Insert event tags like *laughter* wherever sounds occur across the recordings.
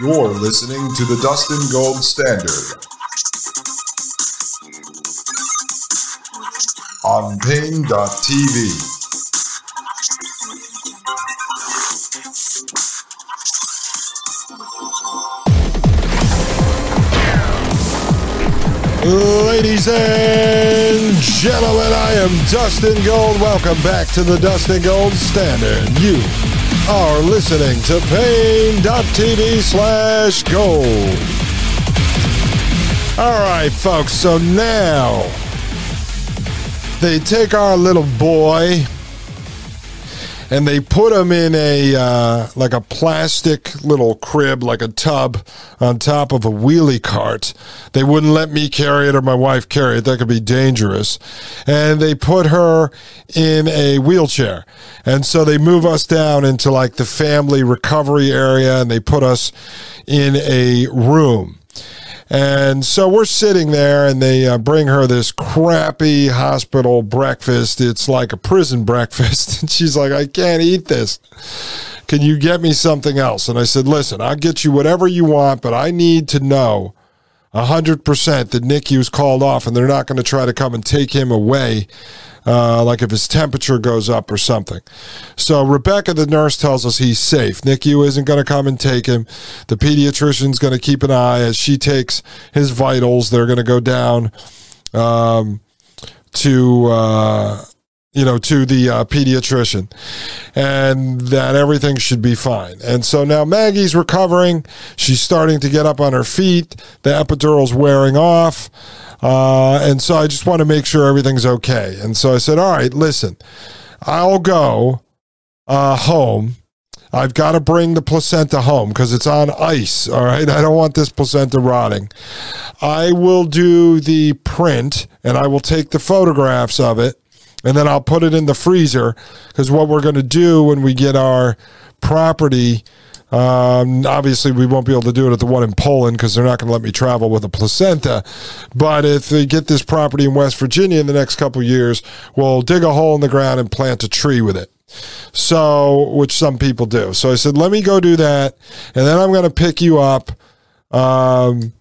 You're listening to the Dustin Gold Standard on Paine.tv. Ladies and gentlemen, I am Dustin Gold. Welcome back to the Dustin Gold Standard. You are listening to Paine.tv slash gold. All right, folks, so now they take our little boy and they put him in a uh, like a plastic little crib, like a tub, on top of a wheelie cart. They wouldn't let me carry it or my wife carry it; that could be dangerous. And they put her in a wheelchair, and so they move us down into like the family recovery area, and they put us in a room. And so we're sitting there, and they uh, bring her this crappy hospital breakfast. It's like a prison *laughs* breakfast. And she's like, I can't eat this. Can you get me something else? And I said, Listen, I'll get you whatever you want, but I need to know 100% that NICU was called off and they're not going to try to come and take him away, uh, like if his temperature goes up or something. So Rebecca, the nurse, tells us he's safe. NICU isn't going to come and take him. The pediatrician's going to keep an eye as she takes his vitals. They're going to go down um, to. Uh, you know, to the uh, pediatrician, and that everything should be fine. And so now Maggie's recovering. She's starting to get up on her feet. The epidural's wearing off. Uh, and so I just want to make sure everything's okay. And so I said, All right, listen, I'll go uh, home. I've got to bring the placenta home because it's on ice. All right. I don't want this placenta rotting. I will do the print and I will take the photographs of it and then I'll put it in the freezer because what we're going to do when we get our property. Um, obviously, we won't be able to do it at the one in Poland because they're not going to let me travel with a placenta. But if they get this property in West Virginia in the next couple years, we'll dig a hole in the ground and plant a tree with it. So, which some people do. So I said, let me go do that, and then I'm going to pick you up. Um,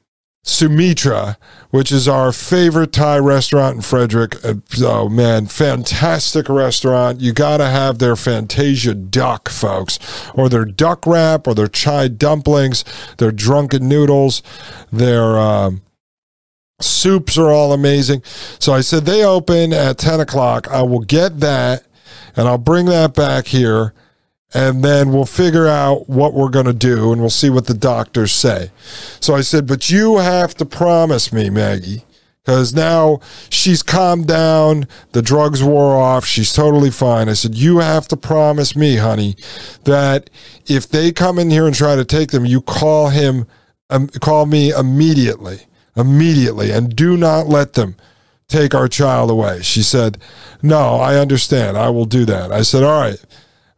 Sumitra, which is our favorite Thai restaurant in Frederick. Oh man, fantastic restaurant. You got to have their Fantasia duck, folks, or their duck wrap, or their chai dumplings, their drunken noodles, their um, soups are all amazing. So I said they open at 10 o'clock. I will get that and I'll bring that back here and then we'll figure out what we're going to do and we'll see what the doctors say. So I said, But you have to promise me, Maggie, because now she's calmed down. The drugs wore off. She's totally fine. I said, You have to promise me, honey, that if they come in here and try to take them, you call him, um, call me immediately, immediately, and do not let them take our child away. She said, No, I understand. I will do that. I said, All right.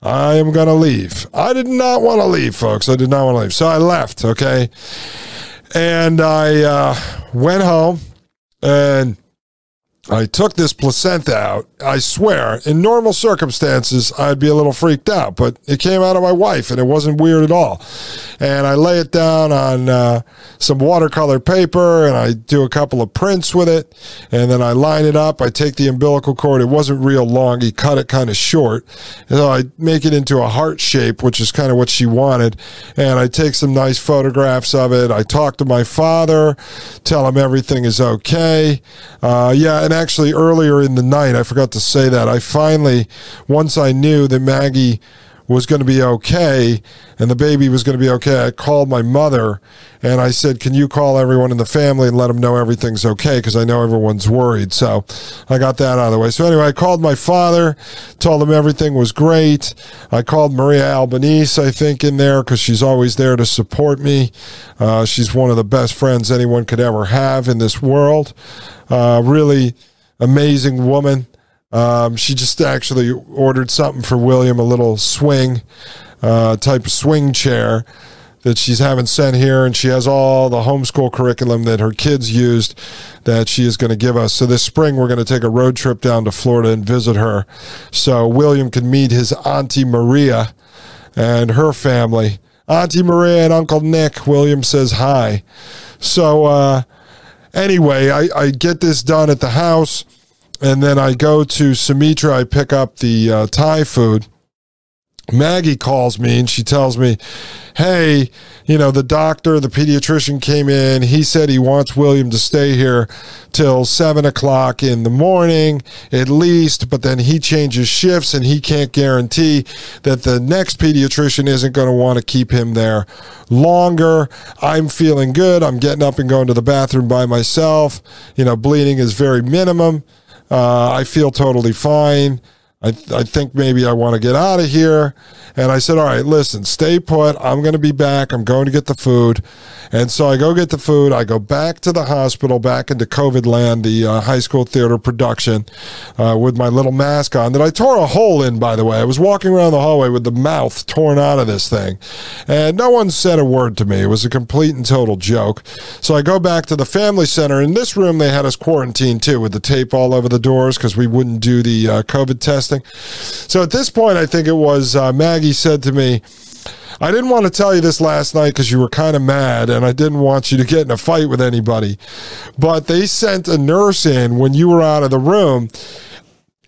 I am going to leave. I did not want to leave, folks. I did not want to leave. So I left, okay? And I uh, went home and I took this placenta out. I swear, in normal circumstances, I'd be a little freaked out, but it came out of my wife and it wasn't weird at all. And I lay it down on uh, some watercolor paper and I do a couple of prints with it. And then I line it up. I take the umbilical cord. It wasn't real long. He cut it kind of short. So I make it into a heart shape, which is kind of what she wanted. And I take some nice photographs of it. I talk to my father, tell him everything is okay. Uh, yeah, and actually earlier in the night, I forgot to say that. I finally, once I knew that Maggie was going to be okay and the baby was going to be okay, I called my mother and I said, Can you call everyone in the family and let them know everything's okay? Because I know everyone's worried. So I got that out of the way. So anyway, I called my father, told him everything was great. I called Maria Albanese, I think, in there because she's always there to support me. Uh, she's one of the best friends anyone could ever have in this world. Uh, really amazing woman. Um, she just actually ordered something for William, a little swing uh, type of swing chair that she's having sent here, and she has all the homeschool curriculum that her kids used that she is going to give us. So this spring, we're going to take a road trip down to Florida and visit her, so William can meet his auntie Maria and her family. Auntie Maria and Uncle Nick. William says hi. So uh, anyway, I, I get this done at the house and then I go to Sumitra. I pick up the uh, Thai food. Maggie calls me and she tells me, Hey, you know, the doctor, the pediatrician came in. He said he wants William to stay here till seven o'clock in the morning at least, but then he changes shifts and he can't guarantee that the next pediatrician isn't going to want to keep him there longer. I'm feeling good. I'm getting up and going to the bathroom by myself. You know, bleeding is very minimum. Uh, I feel totally fine. I, I think maybe I want to get out of here. And I said, All right, listen, stay put. I'm going to be back. I'm going to get the food. And so I go get the food. I go back to the hospital, back into COVID land, the uh, high school theater production, uh, with my little mask on that I tore a hole in, by the way. I was walking around the hallway with the mouth torn out of this thing. And no one said a word to me. It was a complete and total joke. So I go back to the family center. In this room, they had us quarantined too, with the tape all over the doors because we wouldn't do the uh, COVID testing. So at this point, I think it was uh, Maggie said to me, I didn't want to tell you this last night because you were kind of mad and I didn't want you to get in a fight with anybody. But they sent a nurse in when you were out of the room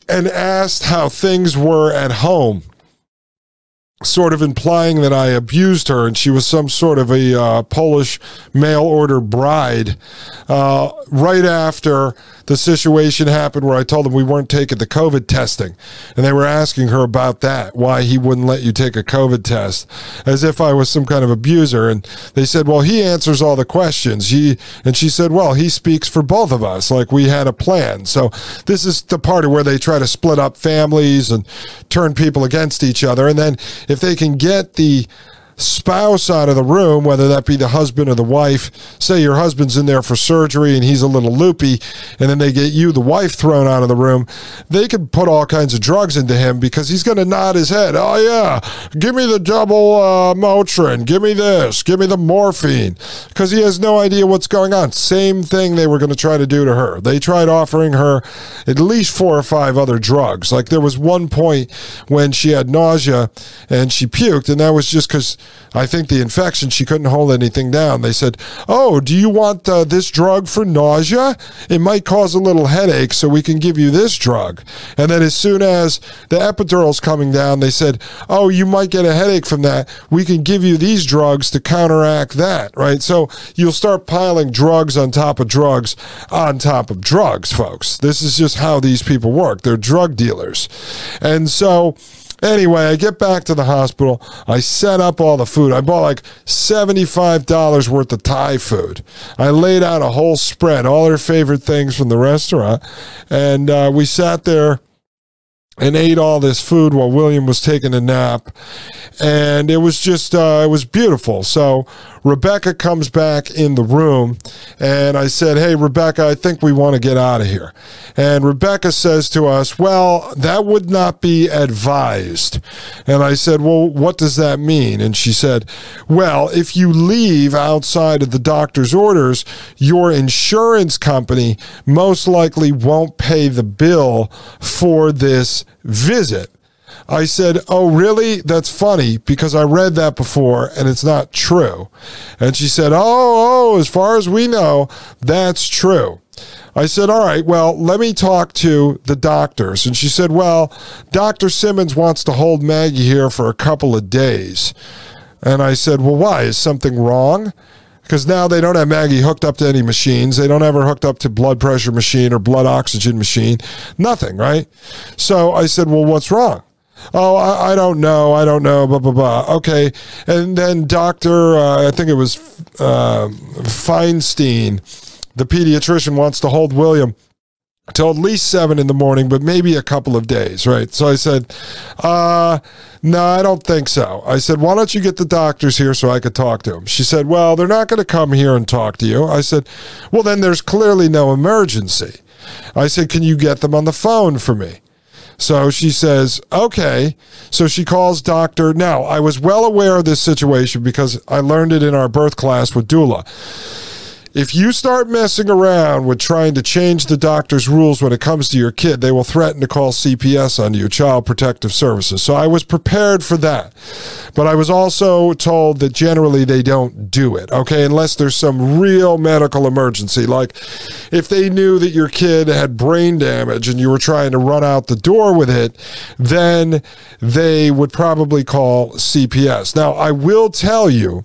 and asked how things were at home sort of implying that I abused her and she was some sort of a uh, Polish mail order bride uh, right after the situation happened where I told them we weren't taking the COVID testing. And they were asking her about that, why he wouldn't let you take a COVID test, as if I was some kind of abuser. And they said, well, he answers all the questions. He, and she said, well, he speaks for both of us, like we had a plan. So this is the part of where they try to split up families and turn people against each other. And then if they can get the spouse out of the room, whether that be the husband or the wife, say your husband's in there for surgery and he's a little loopy, and then they get you, the wife, thrown out of the room, they could put all kinds of drugs into him because he's going to nod his head. Oh, yeah, give me the double uh, Motrin, give me this, give me the morphine, because he has no idea what's going on. Same thing they were going to try to do to her. They tried offering her at least four or five other drugs. Like there was one point when she had nausea and she puked, and that was just because I think the infection, she couldn't hold anything down. They said, Oh, do you want uh, this drug for nausea? It might cause a little headache, so we can give you this drug. And then as soon as the epidural's coming down, they said, Oh, you might get a headache from that. We can give you these drugs to counteract that, right? So you'll start piling drugs on top of drugs on top of drugs, folks. This is just how these people work. They're drug dealers. And so, Anyway, I get back to the hospital. I set up all the food. I bought like $75 worth of Thai food. I laid out a whole spread, all her favorite things from the restaurant. And uh, we sat there and ate all this food while William was taking a nap. And it was just, uh, it was beautiful. So Rebecca comes back in the room, and I said, Hey, Rebecca, I think we want to get out of here. And Rebecca says to us, Well, that would not be advised. And I said, Well, what does that mean? And she said, Well, if you leave outside of the doctor's orders, your insurance company most likely won't pay the bill for this visit. I said, Oh, really? That's funny because I read that before and it's not true. And she said, Oh, oh, as far as we know, that's true. I said, All right, well, let me talk to the doctors. And she said, Well, Dr. Simmons wants to hold Maggie here for a couple of days. And I said, Well, why? Is something wrong? Because now they don't have Maggie hooked up to any machines. They don't have her hooked up to blood pressure machine or blood oxygen machine. Nothing, right? So I said, well, what's wrong? Oh, I, I don't know. I don't know. Blah blah blah. Okay, and then Doctor, uh, I think it was uh, Feinstein, the pediatrician, wants to hold William till at least seven in the morning, but maybe a couple of days, right? So I said, uh, no, I don't think so. I said, why don't you get the doctors here so I could talk to them? She said, well, they're not going to come here and talk to you. I said, well, then there's clearly no emergency. I said, can you get them on the phone for me? So she says, okay. So she calls doctor. Now, I was well aware of this situation because I learned it in our birth class with doula if you start messing around with trying to change the doctor's rules when it comes to your kid, they will threaten to call CPS on you, Child Protective Services. So I was prepared for that. But I was also told that generally they don't do it, okay, unless there's some real medical emergency. Like if they knew that your kid had brain damage and you were trying to run out the door with it, then they would probably call CPS. Now, I will tell you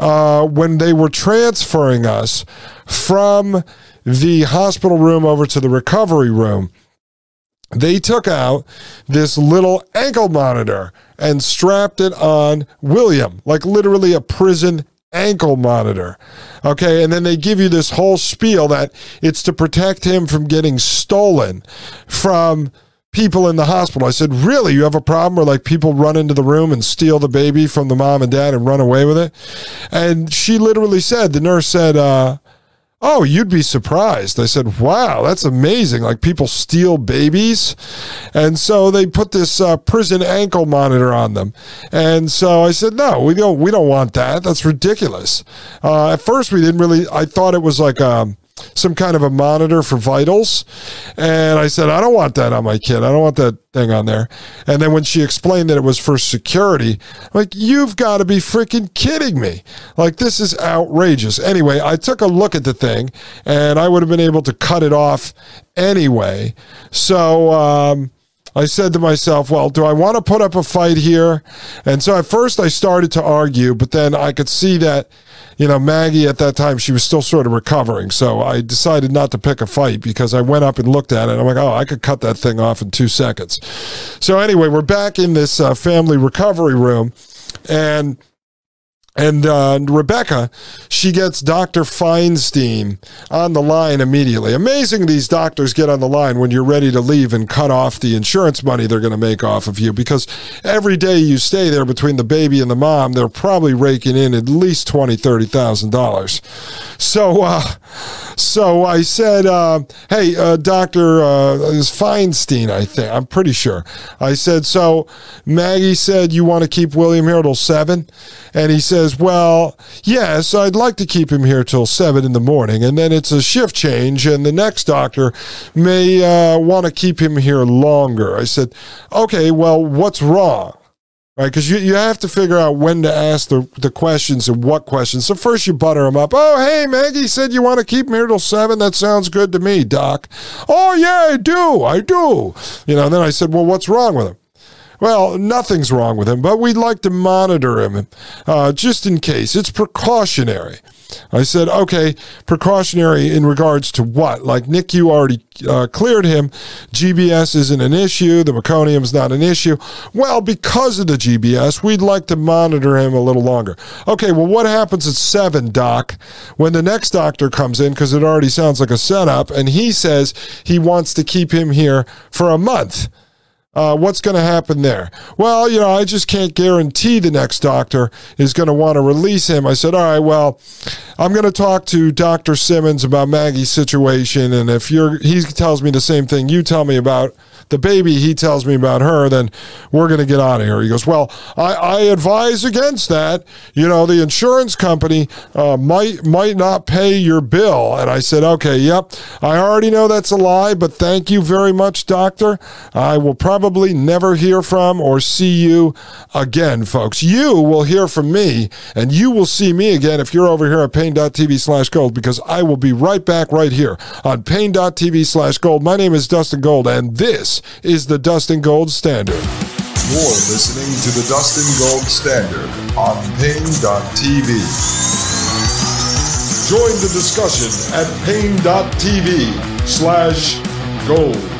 uh, when they were transferring us from the hospital room over to the recovery room, they took out this little ankle monitor and strapped it on William, like literally a prison ankle monitor. Okay. And then they give you this whole spiel that it's to protect him from getting stolen from people in the hospital. I said, Really? You have a problem where like people run into the room and steal the baby from the mom and dad and run away with it? And she literally said, The nurse said, uh, Oh, you'd be surprised. I said, Wow, that's amazing. Like people steal babies. And so they put this uh, prison ankle monitor on them. And so I said, No, we don't, we don't want that. That's ridiculous. Uh, at first, we didn't really, I thought it was like, um, some kind of a monitor for vitals. And I said, I don't want that on my kid. I don't want that thing on there. And then when she explained that it was for security, I'm like, you've got to be freaking kidding me. Like, this is outrageous. Anyway, I took a look at the thing and I would have been able to cut it off anyway. So, um, I said to myself, well, do I want to put up a fight here? And so at first I started to argue, but then I could see that you know, Maggie at that time, she was still sort of recovering. So I decided not to pick a fight because I went up and looked at it. I'm like, oh, I could cut that thing off in two seconds. So anyway, we're back in this uh, family recovery room. And and uh, Rebecca, she gets Dr. Feinstein on the line immediately. Amazing these doctors get on the line when you're ready to leave and cut off the insurance money they're going to make off of you because every day you stay there between the baby and the mom, they're probably raking in at least twenty, thirty thousand dollars. So, uh, so I said, uh, "Hey, uh, Doctor uh, Feinstein, I think I'm pretty sure." I said, "So Maggie said you want to keep William here till seven? and he says." Says, Well, yes, I'd like to keep him here till seven in the morning. And then it's a shift change, and the next doctor may uh, want to keep him here longer. I said, Okay, well, what's wrong? Right, because you, you have to figure out when to ask the, the questions and what questions. So first you butter him up. Oh, hey, Maggie said you want to keep him here till seven. That sounds good to me, Doc. Oh, yeah, I do. I do. You know, and then I said, well, what's wrong with him? Well, nothing's wrong with him, but we'd like to monitor him uh, just in case. It's precautionary. I said, okay, precautionary in regards to what? Like NICU already uh, cleared him. GBS isn't an issue. The meconium's not an issue. Well, because of the GBS, we'd like to monitor him a little longer. Okay, well, what happens at seven, Doc, when the next doctor comes in? Because it already sounds like a setup, and he says he wants to keep him here for a month. Uh, what's going to happen there? Well, you know, I just can't guarantee the next doctor is going to want to release him. I said, all right, well, I'm going to talk to Dr. Simmons about Maggie's situation. And if you're, he tells me the same thing you tell me about the baby he tells me about her, then we're going to get out of here. He goes, Well, I, I advise against that. You know, the insurance company uh, might might not pay your bill. And I said, Okay, yep, I already know that's a lie, but thank you very much, doctor. I will probably never hear from or see you again, folks. You will hear from me, and you will see me again if you're over here at paine.tv slash gold, because I will be right back right here on paine.tv slash gold. My name is Dustin Gold, and this is the Dustin Gold Standard. You're listening to the Dustin Gold Standard on Paine.tv. Join the discussion at Paine.tv slash gold.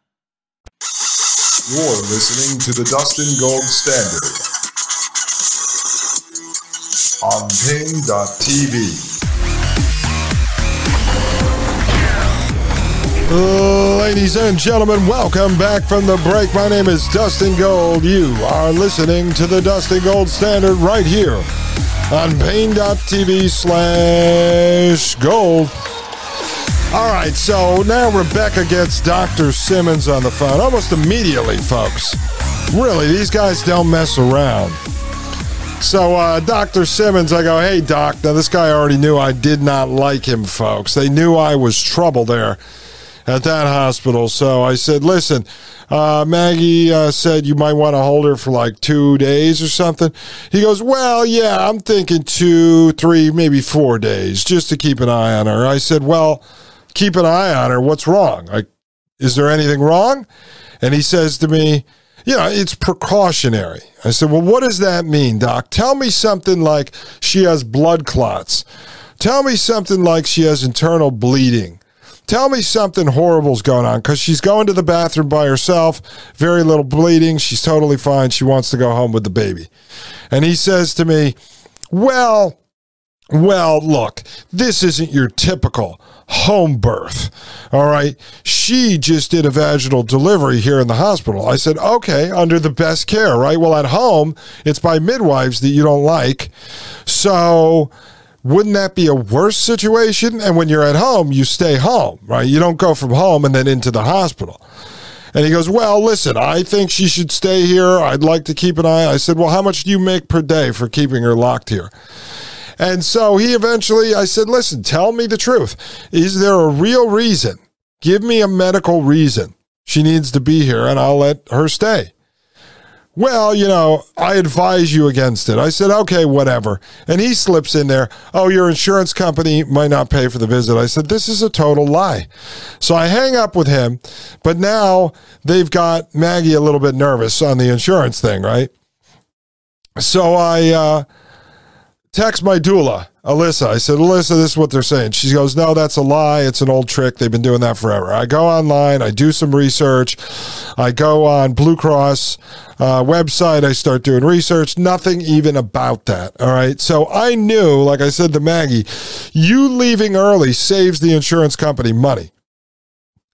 You're listening to the Dustin Gold Standard on Paine.tv. Ladies and gentlemen, welcome back from the break. My name is Dustin Gold. You are listening to the Dustin Gold Standard right here on paine.tv slash gold. All right, so now Rebecca gets Dr. Simmons on the phone almost immediately, folks. Really, these guys don't mess around. So, uh, Dr. Simmons, I go, hey, doc. Now, this guy already knew I did not like him, folks. They knew I was trouble there at that hospital. So I said, listen, uh, Maggie uh, said you might want to hold her for like two days or something. He goes, well, yeah, I'm thinking two, three, maybe four days just to keep an eye on her. I said, well, keep an eye on her. What's wrong? Like, is there anything wrong? And he says to me, yeah, it's precautionary. I said, well, what does that mean, doc? Tell me something like she has blood clots. Tell me something like she has internal bleeding. Tell me something horrible's going on because she's going to the bathroom by herself, very little bleeding. She's totally fine. She wants to go home with the baby. And he says to me, Well, well, look, this isn't your typical home birth. All right. She just did a vaginal delivery here in the hospital. I said, okay, under the best care, right? Well, at home, it's by midwives that you don't like. So, wouldn't that be a worse situation? And when you're at home, you stay home, right? You don't go from home and then into the hospital. And he goes, Well, listen, I think she should stay here. I'd like to keep an eye. I said, Well, how much do you make per day for keeping her locked here? And so he eventually, I said, Listen, tell me the truth. Is there a real reason? Give me a medical reason she needs to be here, and I'll let her stay. Well, you know, I advise you against it. I said, okay, whatever. And he slips in there, oh, your insurance company might not pay for the visit. I said, this is a total lie. So I hang up with him, but now they've got Maggie a little bit nervous on the insurance thing, right? So I uh, text my doula Alyssa. I said, Alyssa, this is what they're saying. She goes, No, that's a lie. It's an old trick. They've been doing that forever. I go online, I do some research, I go on Blue Cross uh, website, I start doing research. Nothing even about that. All right. So I knew, like I said to Maggie, you leaving early saves the insurance company money.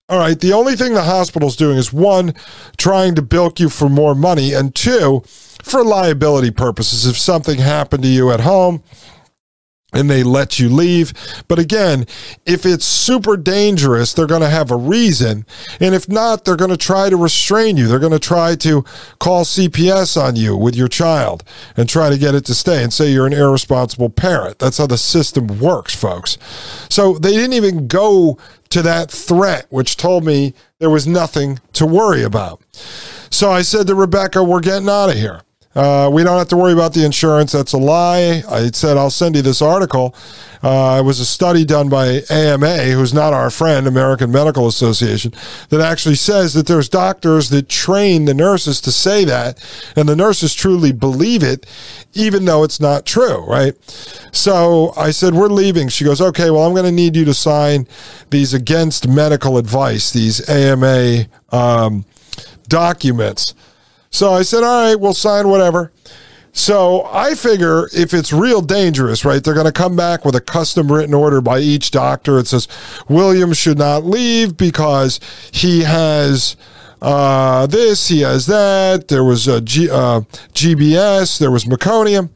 All right. The only thing the hospital's doing is one, trying to bilk you for more money, and two, for liability purposes. If something happened to you at home, and they let you leave. But again, if it's super dangerous, they're going to have a reason. And if not, they're going to try to restrain you. They're going to try to call CPS on you with your child and try to get it to stay and say you're an irresponsible parent. That's how the system works, folks. So they didn't even go to that threat, which told me there was nothing to worry about. So I said to Rebecca, We're getting out of here. Uh, we don't have to worry about the insurance. That's a lie. I said, I'll send you this article. Uh, it was a study done by AMA, who's not our friend, American Medical Association, that actually says that there's doctors that train the nurses to say that, and the nurses truly believe it, even though it's not true, right? So I said, We're leaving. She goes, Okay, well, I'm going to need you to sign these against medical advice, these AMA um, documents. So I said, all right, we'll sign whatever. So I figure if it's real dangerous, right, they're going to come back with a custom written order by each doctor. It says William should not leave because he has uh, this, he has that. There was a G, uh, GBS, there was meconium.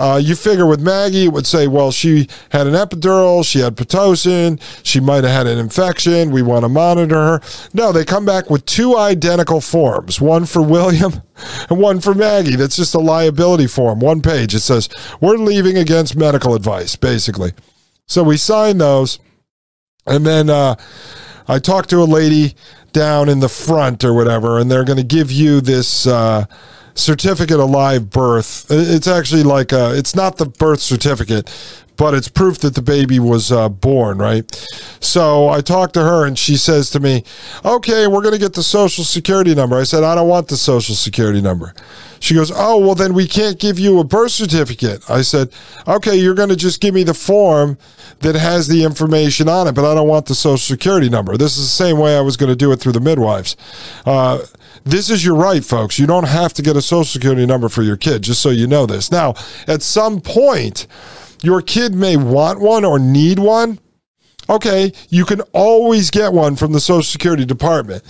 Uh, you figure with Maggie, it would say, well, she had an epidural, she had Pitocin, she might have had an infection, we want to monitor her. No, they come back with two identical forms, one for William *laughs* and one for Maggie. That's just a liability form, one page. It says, we're leaving against medical advice, basically. So we sign those, and then uh, I talked to a lady down in the front or whatever, and they're going to give you this. Uh, certificate of live birth. It's actually like a, it's not the birth certificate, but it's proof that the baby was uh, born, right? So I talked to her and she says to me, "Okay, we're going to get the social security number." I said, "I don't want the social security number." She goes, "Oh, well then we can't give you a birth certificate." I said, "Okay, you're going to just give me the form that has the information on it, but I don't want the social security number." This is the same way I was going to do it through the midwives. Uh, this is your right, folks. You don't have to get a social security number for your kid, just so you know this. Now, at some point, your kid may want one or need one. Okay, you can always get one from the Social Security Department.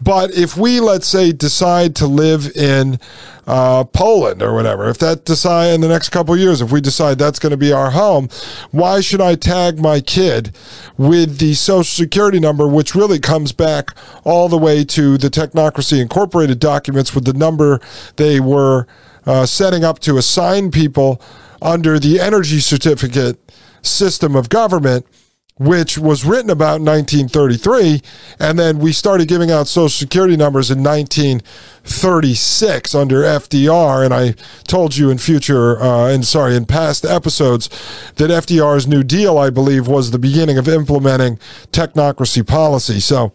But if we, let's say, decide to live in uh, Poland or whatever, if that decide in the next couple years, if we decide that's going to be our home, why should I tag my kid with the Social Security number, which really comes back all the way to the Technocracy Incorporated documents with the number they were uh, setting up to assign people under the energy certificate system of government which was written about in 1933, and then we started giving out Social Security numbers in 1936 under FDR. And I told you in future, uh, and sorry, in past episodes, that FDR's New Deal, I believe, was the beginning of implementing technocracy policy. So.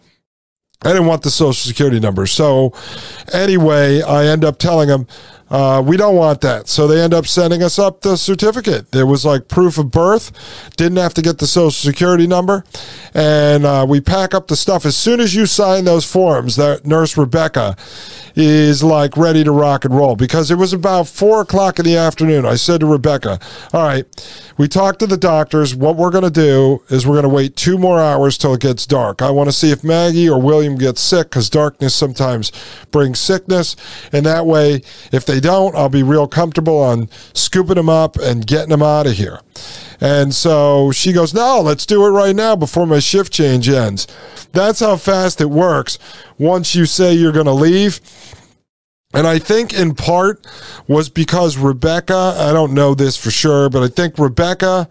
I didn't want the social security number. So, anyway, I end up telling them, uh, we don't want that. So they end up sending us up the certificate. There was like proof of birth. Didn't have to get the social security number. And uh, we pack up the stuff. As soon as you sign those forms, that nurse Rebecca is like ready to rock and roll because it was about four o'clock in the afternoon. I said to Rebecca, All right, we talked to the doctors. What we're going to do is we're going to wait two more hours till it gets dark. I want to see if Maggie or William gets sick because darkness sometimes brings sickness. And that way, if they don't, I'll be real comfortable on scooping them up and getting them out of here. And so she goes, No, let's do it right now before my shift change ends. That's how fast it works once you say you're going to leave. And I think in part was because Rebecca, I don't know this for sure, but I think Rebecca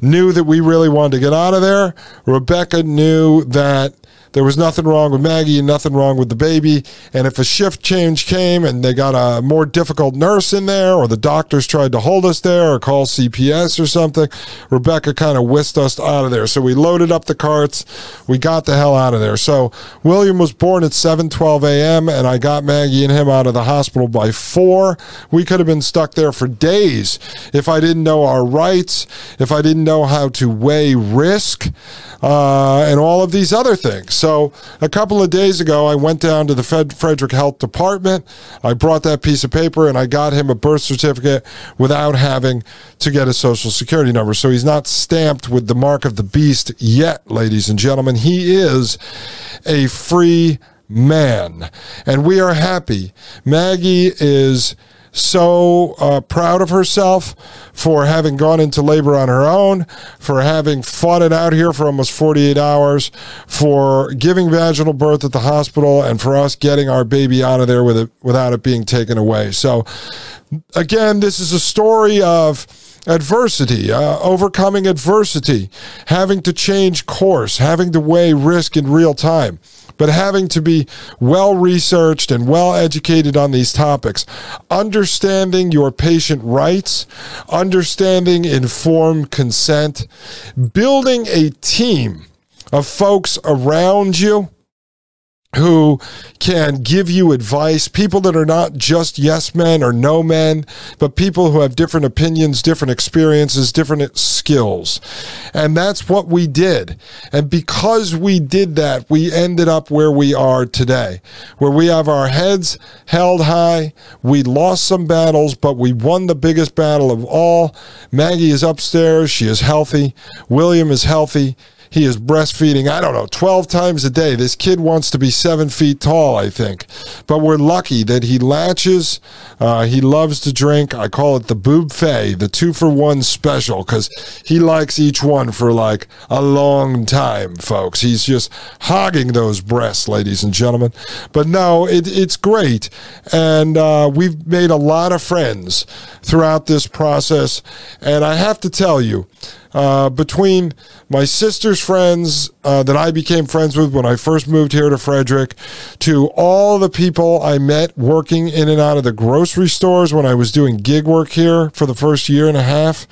knew that we really wanted to get out of there. Rebecca knew that there was nothing wrong with Maggie and nothing wrong with the baby. And if a shift change came and they got a more difficult nurse in there, or the doctors tried to hold us there or call CPS or something, Rebecca kind of whisked us out of there. So we loaded up the carts. We got the hell out of there. So William was born at 7:12 a.m. and I got Maggie and him out of the hospital by four. We could have been stuck there for days if I didn't know our rights, if I didn't know how to weigh risk, uh, and all of these other things. So a couple of days ago, I went down to the Fed- Frederick Health Department. I brought that piece of paper and I got him a birth certificate without having to get a social security number. So he's not stamped with the mark of the beast yet, ladies and gentlemen. He is a free man. And we are happy. Maggie is so uh, proud of herself for having gone into labor on her own, for having fought it out here for almost 48 hours, for giving vaginal birth at the hospital, and for us getting our baby out of there with it without it being taken away. So, again, this is a story of adversity, uh, overcoming adversity, having to change course, having to weigh risk in real time. But having to be well researched and well educated on these topics, understanding your patient rights, understanding informed consent, building a team of folks around you who can give you advice, people that are not just yes men or no men, but people who have different opinions, different experiences, different skills. And that's what we did. And because we did that, we ended up where we are today, where we have our heads held high. We lost some battles, but we won the biggest battle of all. Maggie is upstairs. She is healthy. William is healthy. He is breastfeeding, I don't know, 12 times a day. This kid wants to be seven feet tall, I think. But we're lucky that he latches. Uh, he loves to drink. I call it the boob fay, the two for one special, because he likes each one for like a long time, folks. He's just hogging those breasts, ladies and gentlemen. But no, it, it's great. And uh, we've made a lot of friends throughout this process. And I have to tell you, uh, between my sister's friends uh, that I became friends with when I first moved here to Frederick, to all the people I met working in and out of the grocery stores when I was doing gig work here for the first year and a half,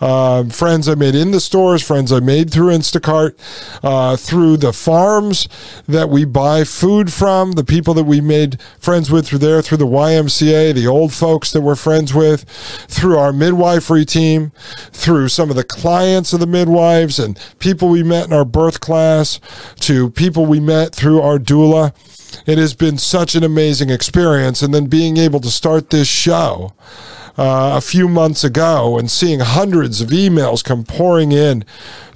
uh, friends I made in the stores, friends I made through Instacart, uh, through the farms that we buy food from, the people that we made friends with through there, through the YMCA, the old folks that we're friends with, through our midwifery team, through some of the clients of the midwives and people we met in our birth class, to people we met through our doula. It has been such an amazing experience. And then being able to start this show uh, a few months ago and seeing hundreds of emails come pouring in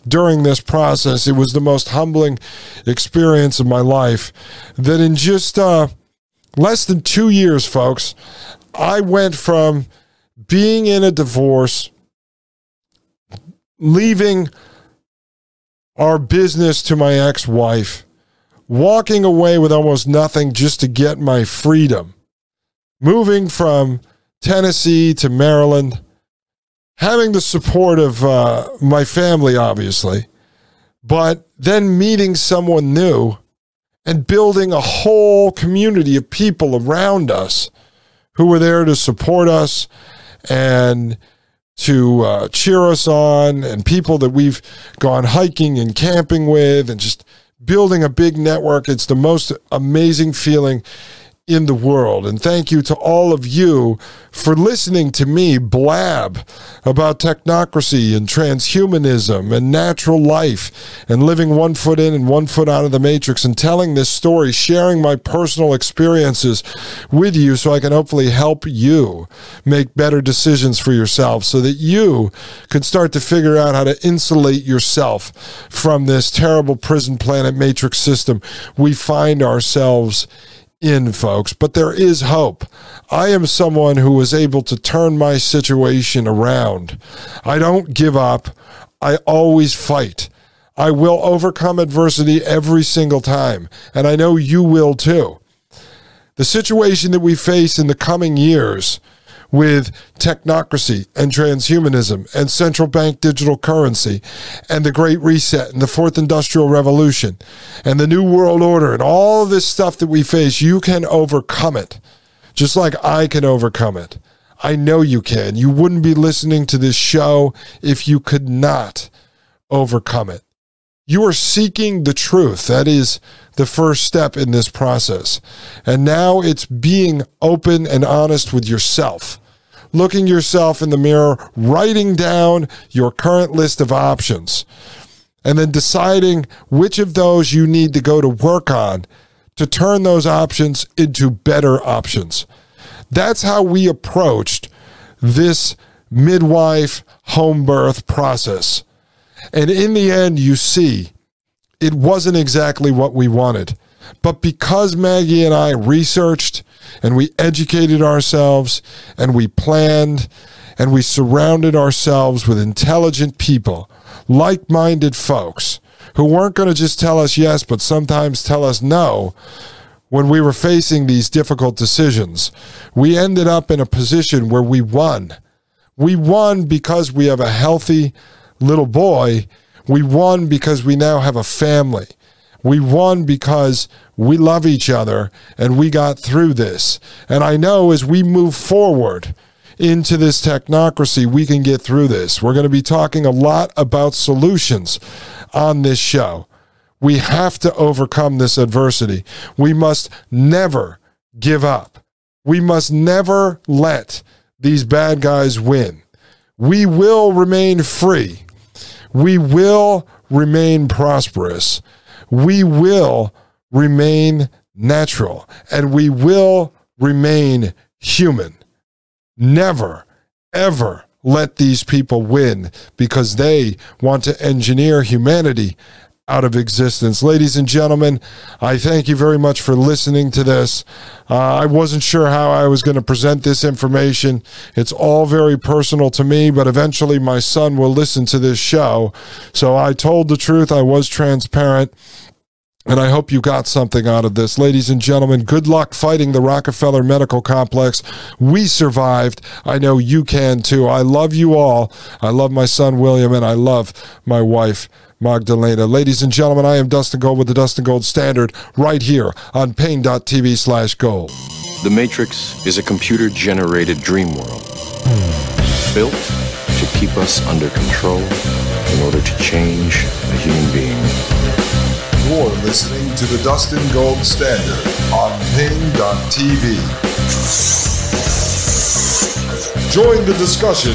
during this process, it was the most humbling experience of my life. That in just uh, less than two years, folks, I went from being in a divorce, leaving our business to my ex wife, walking away with almost nothing just to get my freedom, moving from Tennessee to Maryland, having the support of uh, my family, obviously, but then meeting someone new and building a whole community of people around us who were there to support us and to uh, cheer us on, and people that we've gone hiking and camping with, and just building a big network. It's the most amazing feeling in the world. And thank you to all of you for listening to me blab about technocracy and transhumanism and natural life and living one foot in and one foot out of the matrix and telling this story, sharing my personal experiences with you so I can hopefully help you make better decisions for yourself so that you can start to figure out how to insulate yourself from this terrible prison planet matrix system we find ourselves in, folks, but there is hope. I am someone who was able to turn my situation around. I don't give up. I always fight. I will overcome adversity every single time, and I know you will too. The situation that we face in the coming years with technocracy and transhumanism and central bank digital currency and the Great Reset and the Fourth Industrial Revolution and the New World Order and all this stuff that we face, you can overcome it just like I can overcome it. I know you can. You wouldn't be listening to this show if you could not overcome it. You are seeking the truth. That is the first step in this process. And now it's being open and honest with yourself, looking yourself in the mirror, writing down your current list of options, and then deciding which of those you need to go to work on to turn those options into better options. That's how we approached this midwife home birth process. And in the end, you see, it wasn't exactly what we wanted. But because Maggie and I researched and we educated ourselves and we planned and we surrounded ourselves with intelligent people, like minded folks who weren't going to just tell us yes, but sometimes tell us no when we were facing these difficult decisions, we ended up in a position where we won. We won because we have a healthy little boy. We won because we now have a family. We won because we love each other and we got through this. And I know as we move forward into this technocracy, we can get through this. We're going to be talking a lot about solutions on this show. We have to overcome this adversity. We must never give up. We must never let these bad guys win. We will remain free. We will remain prosperous. We will remain natural and we will remain human. Never, ever let these people win because they want to engineer humanity out of existence. Ladies and gentlemen, I thank you very much for listening to this. Uh, I wasn't sure how I was going to present this information. It's all very personal to me, but eventually my son will listen to this show. So I told the truth, I was transparent. And I hope you got something out of this. Ladies and gentlemen, good luck fighting the Rockefeller Medical Complex. We survived. I know you can too. I love you all. I love my son, William, and I love my wife, Magdalena. Ladies and gentlemen, I am Dustin Gold with the Dustin Gold Standard right here on paine.tv slash gold. The Matrix is a computer generated dream world built to keep us under control in order to change a human being. You're listening to the Dustin Gold Standard on Paine.tv. Join the discussion